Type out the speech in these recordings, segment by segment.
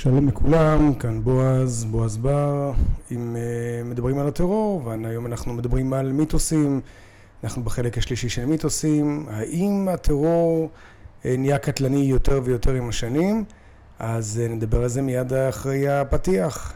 שלום לכולם, כאן בועז, בועז בר, עם uh, מדברים על הטרור, והיום אנחנו מדברים על מיתוסים, אנחנו בחלק השלישי של מיתוסים, האם הטרור uh, נהיה קטלני יותר ויותר עם השנים? אז uh, נדבר על זה מיד אחרי הפתיח.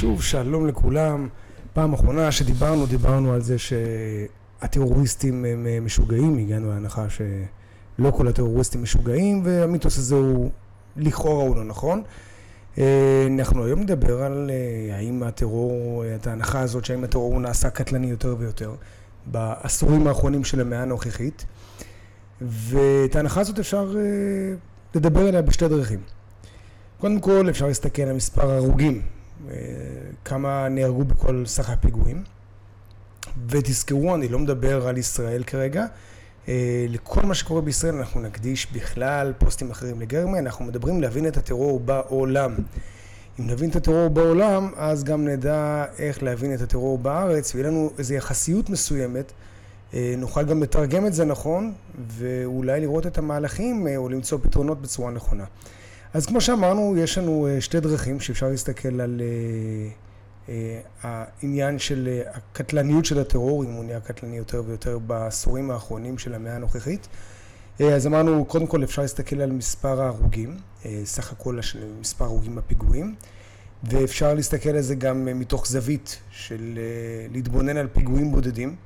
שוב שלום לכולם. פעם אחרונה שדיברנו, דיברנו על זה שהטרוריסטים הם אה, משוגעים, הגענו להנחה שלא כל הטרוריסטים משוגעים, והמיתוס הזה הוא לכאורה הוא לא נכון. אה, אנחנו היום נדבר על אה, האם הטרור, את ההנחה הזאת שהאם הטרור נעשה קטלני יותר ויותר בעשורים האחרונים של המאה הנוכחית, ואת ההנחה הזאת אפשר לדבר עליה בשתי דרכים. קודם כל אפשר להסתכל על מספר ההרוגים כמה נהרגו בכל סך הפיגועים. ותזכרו, אני לא מדבר על ישראל כרגע. אה, לכל מה שקורה בישראל אנחנו נקדיש בכלל פוסטים אחרים לגרמניה, אנחנו מדברים להבין את הטרור בעולם. אם נבין את הטרור בעולם, אז גם נדע איך להבין את הטרור בארץ, ויהיה לנו איזו יחסיות מסוימת. אה, נוכל גם לתרגם את זה נכון, ואולי לראות את המהלכים אה, או למצוא פתרונות בצורה נכונה. אז כמו שאמרנו, יש לנו אה, שתי דרכים שאפשר להסתכל על אה, אה, העניין של הקטלניות של הטרור, אם הוא נהיה קטלני יותר ויותר בעשורים האחרונים של המאה הנוכחית. אז אמרנו, קודם כל אפשר להסתכל על מספר ההרוגים, סך הכל מספר ההרוגים בפיגועים, ואפשר להסתכל על זה גם מתוך זווית של להתבונן על פיגועים בודדים.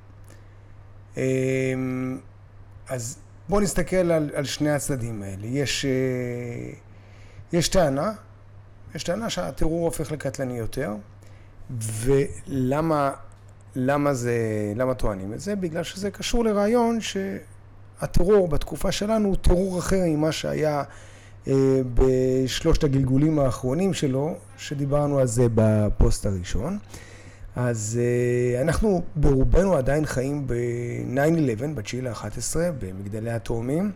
אז בואו נסתכל על, על שני הצדדים האלה. יש... יש טענה, יש טענה שהטרור הופך לקטלני יותר, ולמה למה זה, למה טוענים את זה? בגלל שזה קשור לרעיון שהטרור בתקופה שלנו הוא טרור אחר ממה שהיה אה, בשלושת הגלגולים האחרונים שלו, שדיברנו על זה בפוסט הראשון. אז אה, אנחנו ברובנו עדיין חיים ב-9-11, ב-9 ל-11, במגדלי התאומים.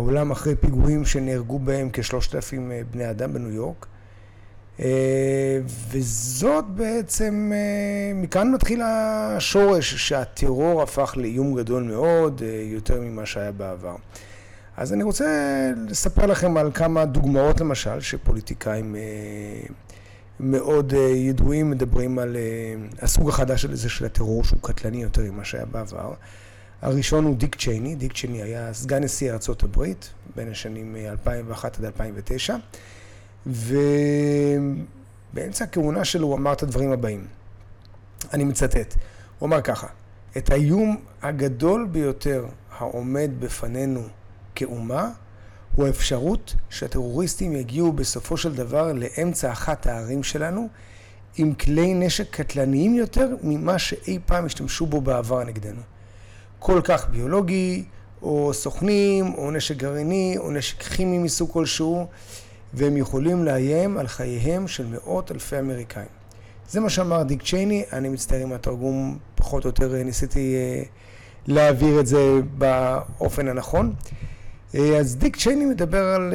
העולם אחרי פיגועים שנהרגו בהם כשלושת אלפים אה, בני אדם בניו יורק. אה, וזאת בעצם, אה, מכאן מתחיל השורש שהטרור הפך לאיום גדול מאוד, יותר ממה שהיה בעבר. אז אני רוצה לספר לכם על כמה דוגמאות למשל, שפוליטיקאים מאוד ידועים מדברים על הסוג החדש הזה של הטרור שהוא קטלני יותר ממה שהיה בעבר. הראשון הוא דיק צ'ייני, דיק צ'ייני היה סגן נשיא ארצות הברית בין השנים 2001 עד 2009 ובאמצע הכהונה שלו הוא אמר את הדברים הבאים, אני מצטט, הוא אמר ככה, את האיום הגדול ביותר העומד בפנינו כאומה הוא האפשרות שהטרוריסטים יגיעו בסופו של דבר לאמצע אחת הערים שלנו עם כלי נשק קטלניים יותר ממה שאי פעם השתמשו בו בעבר נגדנו. כל כך ביולוגי, או סוכנים, או נשק גרעיני, או נשק כימי מסוג כלשהו, והם יכולים לאיים על חייהם של מאות אלפי אמריקאים. זה מה שאמר דיק צ'ייני, אני מצטער אם התרגום פחות או יותר אה, ניסיתי אה, להעביר את זה באופן הנכון. אה, אז דיק צ'ייני מדבר על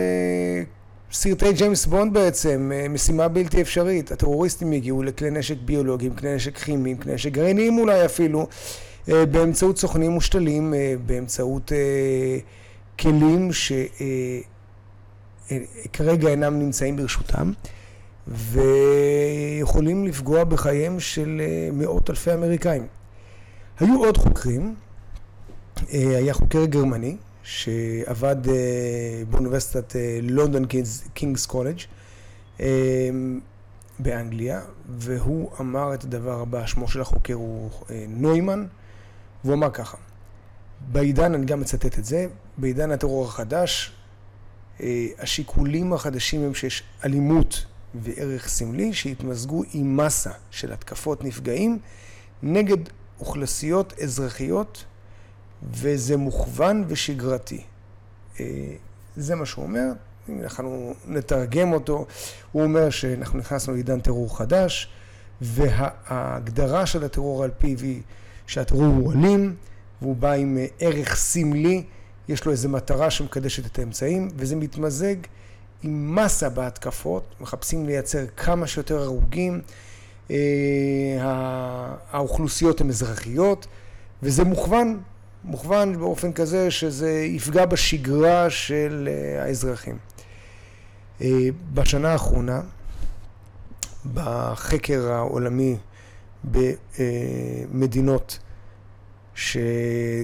סרטי ג'יימס בונד בעצם, משימה בלתי אפשרית. הטרוריסטים הגיעו לכלי נשק ביולוגיים, כלי נשק כימיים, כלי נשק גרעיניים אולי אפילו. אה, באמצעות סוכנים מושתלים, אה, באמצעות אה, כלים שכרגע אינם נמצאים ברשותם ויכולים לפגוע בחייהם של מאות אלפי אמריקאים. היו עוד חוקרים, היה חוקר גרמני שעבד באוניברסיטת לונדון קינגס קולג' באנגליה, והוא אמר את הדבר הבא, שמו של החוקר הוא נוימן, והוא אמר ככה, בעידן, אני גם מצטט את זה, בעידן הטרור החדש, אה, השיקולים החדשים הם שיש אלימות וערך סמלי שהתמזגו עם מסה של התקפות נפגעים נגד אוכלוסיות אזרחיות וזה מוכוון ושגרתי. אה, זה מה שהוא אומר, אנחנו נתרגם אותו, הוא אומר שאנחנו נכנסנו לעידן טרור חדש וההגדרה של הטרור על פיו היא שהטרור הוא אלים, והוא בא עם אה, ערך סמלי, יש לו איזו מטרה שמקדשת את האמצעים, וזה מתמזג עם מסה בהתקפות, מחפשים לייצר כמה שיותר הרוגים. אה, האוכלוסיות הן אזרחיות, וזה מוכוון, מוכוון באופן כזה שזה יפגע בשגרה של אה, האזרחים. בשנה האחרונה, בחקר העולמי במדינות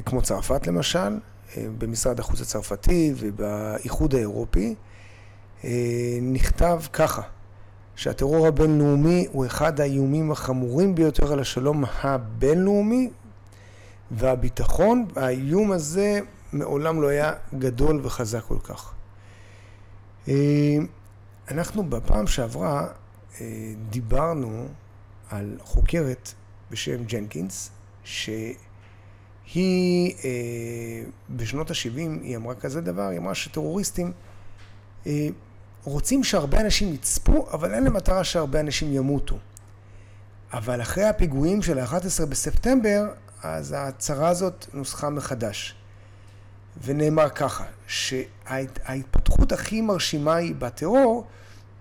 כמו צרפת למשל, במשרד החוץ הצרפתי ובאיחוד האירופי, נכתב ככה שהטרור הבינלאומי הוא אחד האיומים החמורים ביותר על השלום הבינלאומי והביטחון, האיום הזה מעולם לא היה גדול וחזק כל כך. אה, אנחנו בפעם שעברה אה, דיברנו על חוקרת בשם ג'נקינס, שהיא אה, בשנות ה-70, היא אמרה כזה דבר, היא אמרה שטרוריסטים רוצים שהרבה אנשים יצפו, אבל אין להם מטרה שהרבה אנשים ימותו. אבל אחרי הפיגועים של ה-11 בספטמבר, אז ההצהרה הזאת נוסחה מחדש. ונאמר ככה, שההתפתחות הכי מרשימה היא בטרור,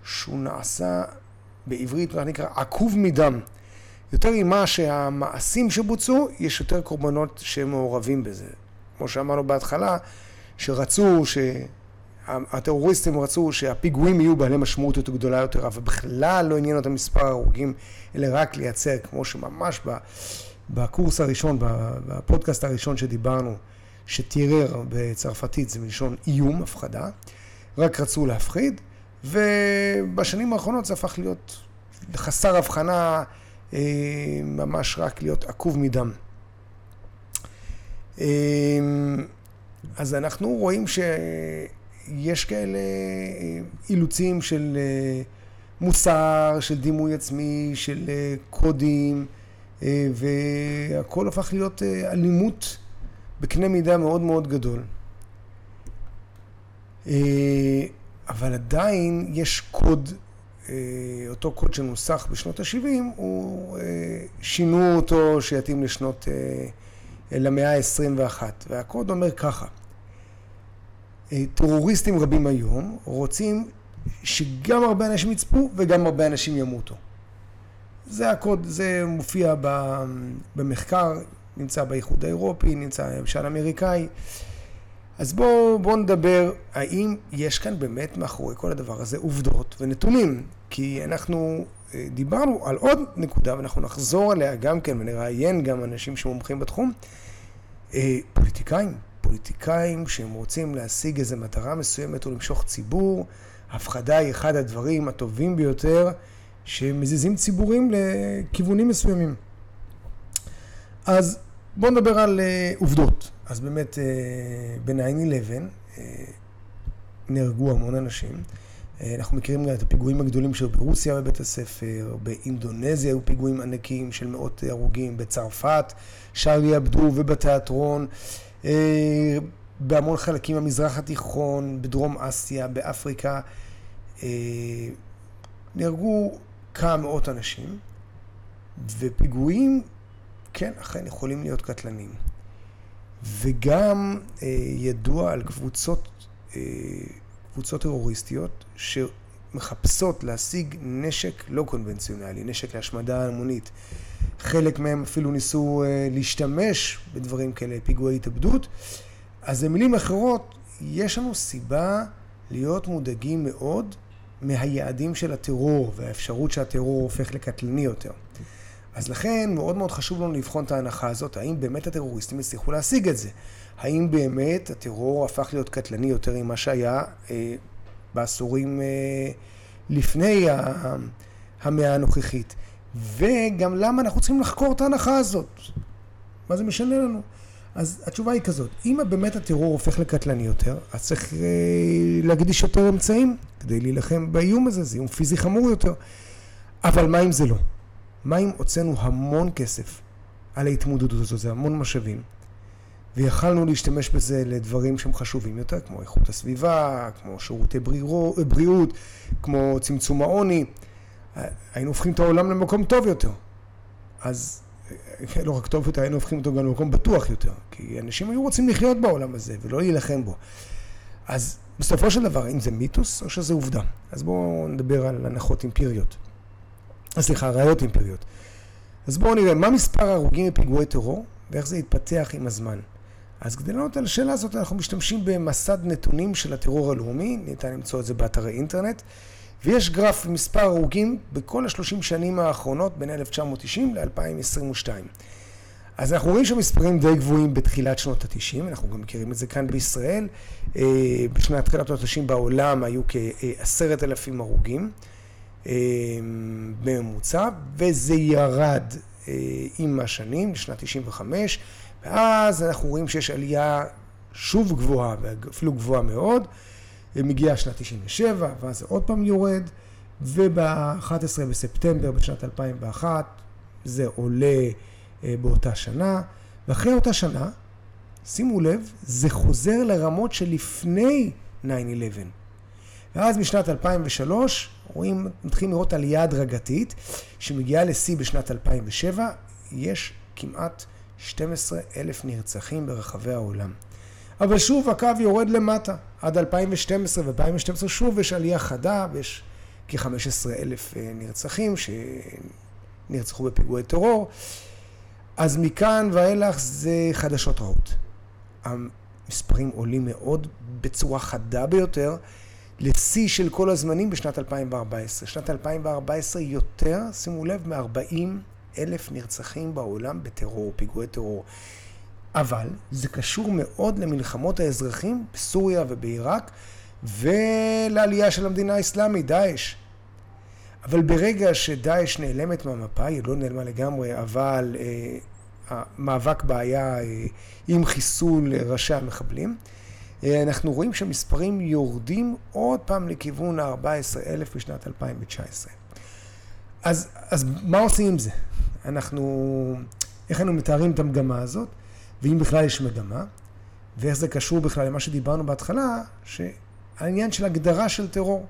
שהוא נעשה בעברית, מה נקרא, עקוב מדם. יותר ממה שהמעשים שבוצעו, יש יותר קורבנות שמעורבים בזה. כמו שאמרנו בהתחלה, שרצו ש... הטרוריסטים רצו שהפיגועים יהיו בעלי משמעות יותר גדולה יותר, אבל בכלל לא עניין אותם מספר ההרוגים, אלא רק לייצר, כמו שממש בקורס הראשון, בפודקאסט הראשון שדיברנו, שטירר בצרפתית זה מלשון איום, הפחדה, רק רצו להפחיד, ובשנים האחרונות זה הפך להיות חסר הבחנה, אה, ממש רק להיות עקוב מדם. אה, אז אנחנו רואים ש... יש כאלה אה, אילוצים של מוסר, של דימוי עצמי, של קודים, והכל הפך להיות אלימות בקנה מידה מאוד מאוד גדול. אבל עדיין יש קוד, אותו קוד שנוסח בשנות ה-70, הוא שינו אותו שיתאים לשנות, למאה ה-21, והקוד אומר ככה אה, טרוריסטים רבים היום רוצים שגם הרבה אנשים יצפו וגם הרבה אנשים ימותו. זה הקוד, זה מופיע במחקר, נמצא באיחוד האירופי, נמצא בממשל האמריקאי. אז בואו בוא נדבר, האם יש כאן באמת מאחורי כל הדבר הזה עובדות ונתונים? כי אנחנו אה, דיברנו על עוד נקודה ואנחנו נחזור עליה גם כן ונראיין גם אנשים שמומחים בתחום. אה, פוליטיקאים, פוליטיקאים שהם רוצים להשיג איזו מטרה מסוימת או למשוך ציבור, הפחדה היא אחד הדברים הטובים ביותר שמזיזים ציבורים לכיוונים מסוימים. אז בואו נדבר על uh, עובדות. אז באמת uh, ב-9-11 uh, נהרגו המון אנשים. Uh, אנחנו מכירים גם את הפיגועים הגדולים שהיו ברוסיה בבית הספר, באינדונזיה היו פיגועים ענקיים של מאות הרוגים, בצרפת, שרלי עבדו ובתיאטרון. אה, בהמון חלקים במזרח התיכון, בדרום אסיה, באפריקה, אה, נהרגו כמה מאות אנשים, ופיגועים, כן, אכן יכולים להיות קטלניים. וגם אה, ידוע על קבוצות, קבוצות טרוריסטיות שמחפשות להשיג נשק לא קונבנציונלי, נשק להשמדה המונית. חלק מהם אפילו ניסו אה, להשתמש בדברים כאלה, פיגועי התאבדות. אז במילים אחרות, יש לנו סיבה להיות מודאגים מאוד מהיעדים של הטרור והאפשרות שהטרור הופך לקטלני יותר. אז לכן מאוד מאוד חשוב לנו לבחון את ההנחה הזאת, האם באמת הטרוריסטים הצליחו להשיג את זה? האם באמת הטרור הפך להיות קטלני יותר ממה שהיה אה, בעשורים אה, לפני המאה הנוכחית? וגם למה אנחנו צריכים לחקור את ההנחה הזאת. מה זה משנה לנו? אז התשובה היא כזאת, אם באמת הטרור הופך לקטלני יותר, אז צריך אה, להקדיש יותר אמצעים כדי להילחם באיום הזה, זה איום פיזי חמור יותר. אבל מה אם זה לא? מה אם הוצאנו המון כסף על ההתמודדות הזו, זה המון משאבים, ויכלנו להשתמש בזה לדברים שהם חשובים יותר, כמו איכות הסביבה, כמו שירותי בריאות, כמו צמצום העוני. היינו הופכים את העולם למקום טוב יותר. אז לא רק טוב יותר, היינו הופכים אותו גם למקום בטוח יותר. כי אנשים היו רוצים לחיות בעולם הזה ולא להילחם בו. אז בסופו של דבר, האם זה מיתוס או שזה עובדה? אז בואו נדבר על הנחות אמפיריות. סליחה, ראיות אמפיריות. אז בואו נראה מה מספר ההרוגים מפיגועי טרור ואיך זה יתפתח עם הזמן. אז כדי לענות על השאלה הזאת אנחנו משתמשים במסד נתונים של הטרור הלאומי, ניתן למצוא את זה באתרי אינטרנט, ויש גרף מספר הרוגים בכל השלושים שנים האחרונות בין 1990 ל-2022. אז אנחנו רואים שהמספרים די גבוהים בתחילת שנות ה-90, אנחנו גם מכירים את זה כאן בישראל. אה, בשנת תחילת שנות ה-90 בעולם היו כעשרת אלפים הרוגים בממוצע, וזה ירד אה, עם השנים, לשנת 95, ואז אנחנו רואים שיש עלייה שוב גבוהה, ואפילו גבוהה מאוד. מגיעה שנת 97, ואז זה עוד פעם יורד, וב-11 בספטמבר בשנת 2001 זה עולה אה, באותה שנה, ואחרי אותה שנה, שימו לב, זה חוזר לרמות שלפני 9-11. ואז משנת 2003 רואים, מתחילים לראות עלייה הדרגתית שמגיעה לשיא בשנת 2007, יש כמעט 12 אלף נרצחים ברחבי העולם. אבל שוב הקו יורד למטה, עד 2012 ו-2012 שוב יש עלייה חדה ויש כ-15 אלף אה, נרצחים שנרצחו בפיגועי טרור. אז מכאן ואילך זה חדשות רעות. המספרים עולים מאוד בצורה חדה ביותר לשיא של כל הזמנים בשנת 2014. שנת 2014 יותר, שימו לב, מ-40 אלף נרצחים בעולם בטרור, פיגועי טרור. אבל זה קשור מאוד למלחמות האזרחים בסוריה ובעיראק ולעלייה של המדינה האסלאמית, דאעש. אבל ברגע שדאעש נעלמת מהמפה, היא לא נעלמה לגמרי, אבל אה, המאבק בה היה אה, עם חיסול ראשי המחבלים, אנחנו רואים שהמספרים יורדים עוד פעם לכיוון ה-14,000 בשנת 2019. אז, אז מה עושים עם זה? אנחנו, איך היינו מתארים את המגמה הזאת? ואם בכלל יש מגמה, ואיך זה קשור בכלל למה שדיברנו בהתחלה, שהעניין של הגדרה של טרור.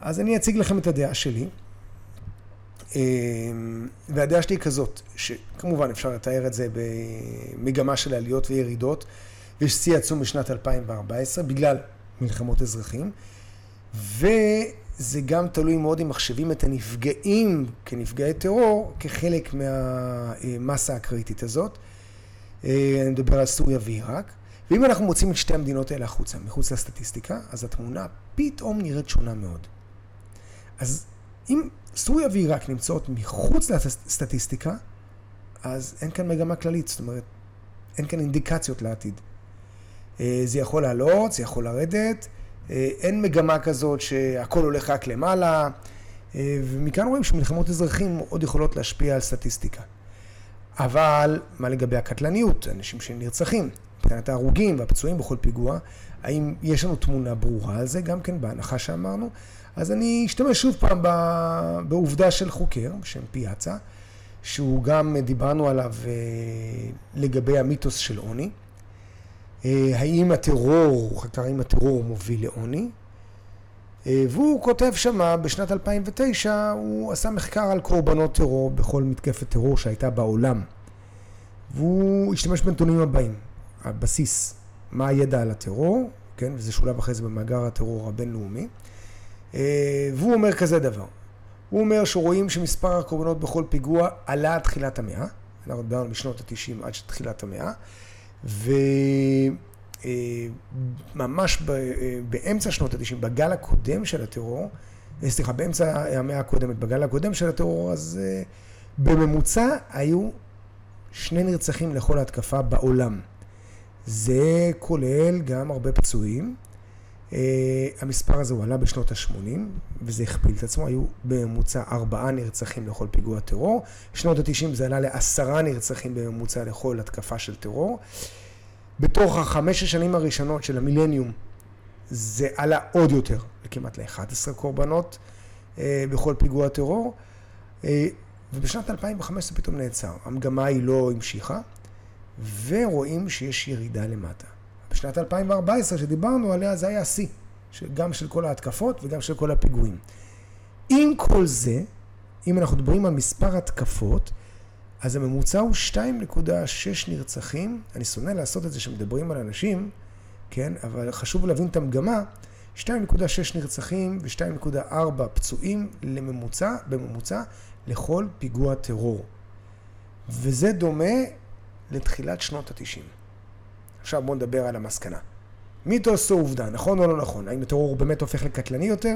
אז אני אציג לכם את הדעה שלי. אמ, והדעה שלי היא כזאת, שכמובן אפשר לתאר את זה במגמה של עליות וירידות, ויש שיא עצום בשנת 2014 בגלל מלחמות אזרחים, וזה גם תלוי מאוד אם מחשבים את הנפגעים כנפגעי טרור כחלק מהמסה הקריטית הזאת. אה, אני מדבר על סוריה ועיראק. ואם אנחנו מוצאים את שתי המדינות האלה החוצה, מחוץ לסטטיסטיקה, אז התמונה פתאום נראית שונה מאוד. אז אם סוריה ועיראק נמצאות מחוץ לסטטיסטיקה, אז אין כאן מגמה כללית, זאת אומרת, אין כאן אינדיקציות לעתיד. אה, זה יכול לעלות, זה יכול לרדת, אה, אין מגמה כזאת שהכל הולך רק למעלה, ומכאן רואים שמלחמות אזרחים עוד יכולות להשפיע על סטטיסטיקה. אבל מה לגבי הקטלניות, אנשים שנרצחים, מבחינת ההרוגים והפצועים בכל פיגוע, האם יש לנו תמונה ברורה על זה, גם כן בהנחה שאמרנו? אז אני אשתמש שוב פעם בעובדה של חוקר בשם פיאצה, שהוא גם דיברנו עליו אה, לגבי המיתוס של עוני. אה, האם הטרור, הוא חקר האם הטרור מוביל לעוני, אה, והוא כותב שמה, בשנת 2009 הוא עשה מחקר על קורבנות טרור בכל מתקפת טרור שהייתה בעולם. והוא השתמש בנתונים הבאים, הבסיס, מה הידע על הטרור, כן, וזה שולב אחרי זה במאגר הטרור הבינלאומי. אה, והוא אומר כזה דבר, הוא אומר שרואים שמספר הקורבנות בכל פיגוע עלה עד תחילת המאה, אנחנו דיברנו משנות ה-90 עד תחילת המאה, ו... אה, אה, באמצע שנות ה-90, בגל הקודם של הטרור, אה, סליחה, באמצע המאה הקודמת, בגל הקודם של הטרור, אז בממוצע היו שני נרצחים לכל התקפה בעולם. זה כולל גם הרבה פצועים. המספר הזה הוא עלה בשנות ה-80, וזה הכפיל את עצמו, היו בממוצע ארבעה נרצחים לכל פיגוע טרור. בשנות ה-90 זה עלה לעשרה נרצחים בממוצע לכל התקפה של טרור. בתוך החמש השנים הראשונות של המילניום זה עלה עוד יותר, לכמעט ל-11 קורבנות אה, בכל פיגוע טרור, אה, ובשנת 2015 פתאום נעצר. המגמה היא לא המשיכה, ורואים שיש ירידה למטה. בשנת 2014 שדיברנו עליה זה היה השיא, גם של כל ההתקפות וגם של כל הפיגועים. עם כל זה, אם אנחנו מדברים על מספר התקפות, אז הממוצע הוא 2.6 נרצחים. אני שונא לעשות את זה שמדברים על אנשים כן? אבל חשוב להבין את המגמה, 2.6 נרצחים ו-2.4 פצועים לממוצע, בממוצע לכל פיגוע טרור. וזה דומה לתחילת שנות ה-90. עכשיו בואו נדבר על המסקנה. מיתוס או עובדה, נכון או לא נכון? האם הטרור באמת הופך לקטלני יותר?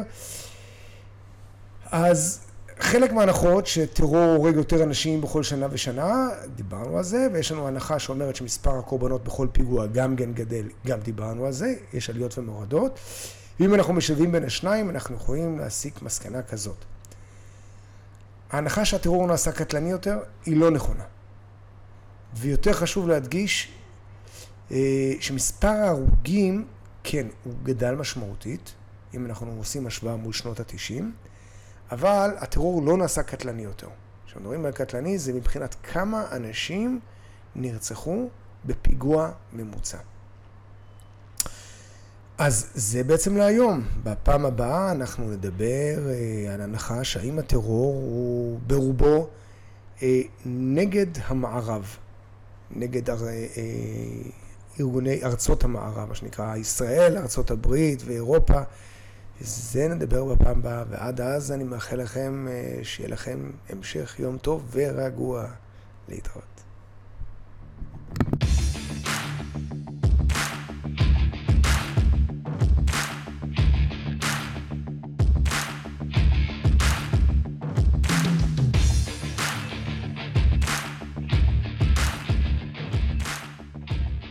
אז חלק מההנחות שטרור הורג יותר אנשים בכל שנה ושנה, דיברנו על זה, ויש לנו הנחה שאומרת שמספר הקורבנות בכל פיגוע גם כן גדל, גם דיברנו על זה, יש עליות ומורדות. ואם אנחנו משלבים בין השניים, אנחנו יכולים להסיק מסקנה כזאת. ההנחה שהטרור נעשה קטלני יותר, היא לא נכונה. ויותר חשוב להדגיש שמספר ההרוגים, כן, הוא גדל משמעותית, אם אנחנו עושים השוואה מול שנות התשעים, אבל הטרור לא נעשה קטלני יותר. כשמדברים על קטלני זה מבחינת כמה אנשים נרצחו בפיגוע ממוצע. אז זה בעצם להיום. בפעם הבאה אנחנו נדבר אה, על הנחה שהאם הטרור הוא ברובו אה, נגד המערב, נגד הר, אה, ארגוני ארצות המערב, מה שנקרא ישראל, ארצות הברית ואירופה. זה נדבר בפעם הבאה, ועד אז אני מאחל לכם שיהיה לכם המשך יום טוב ורגוע להתראות.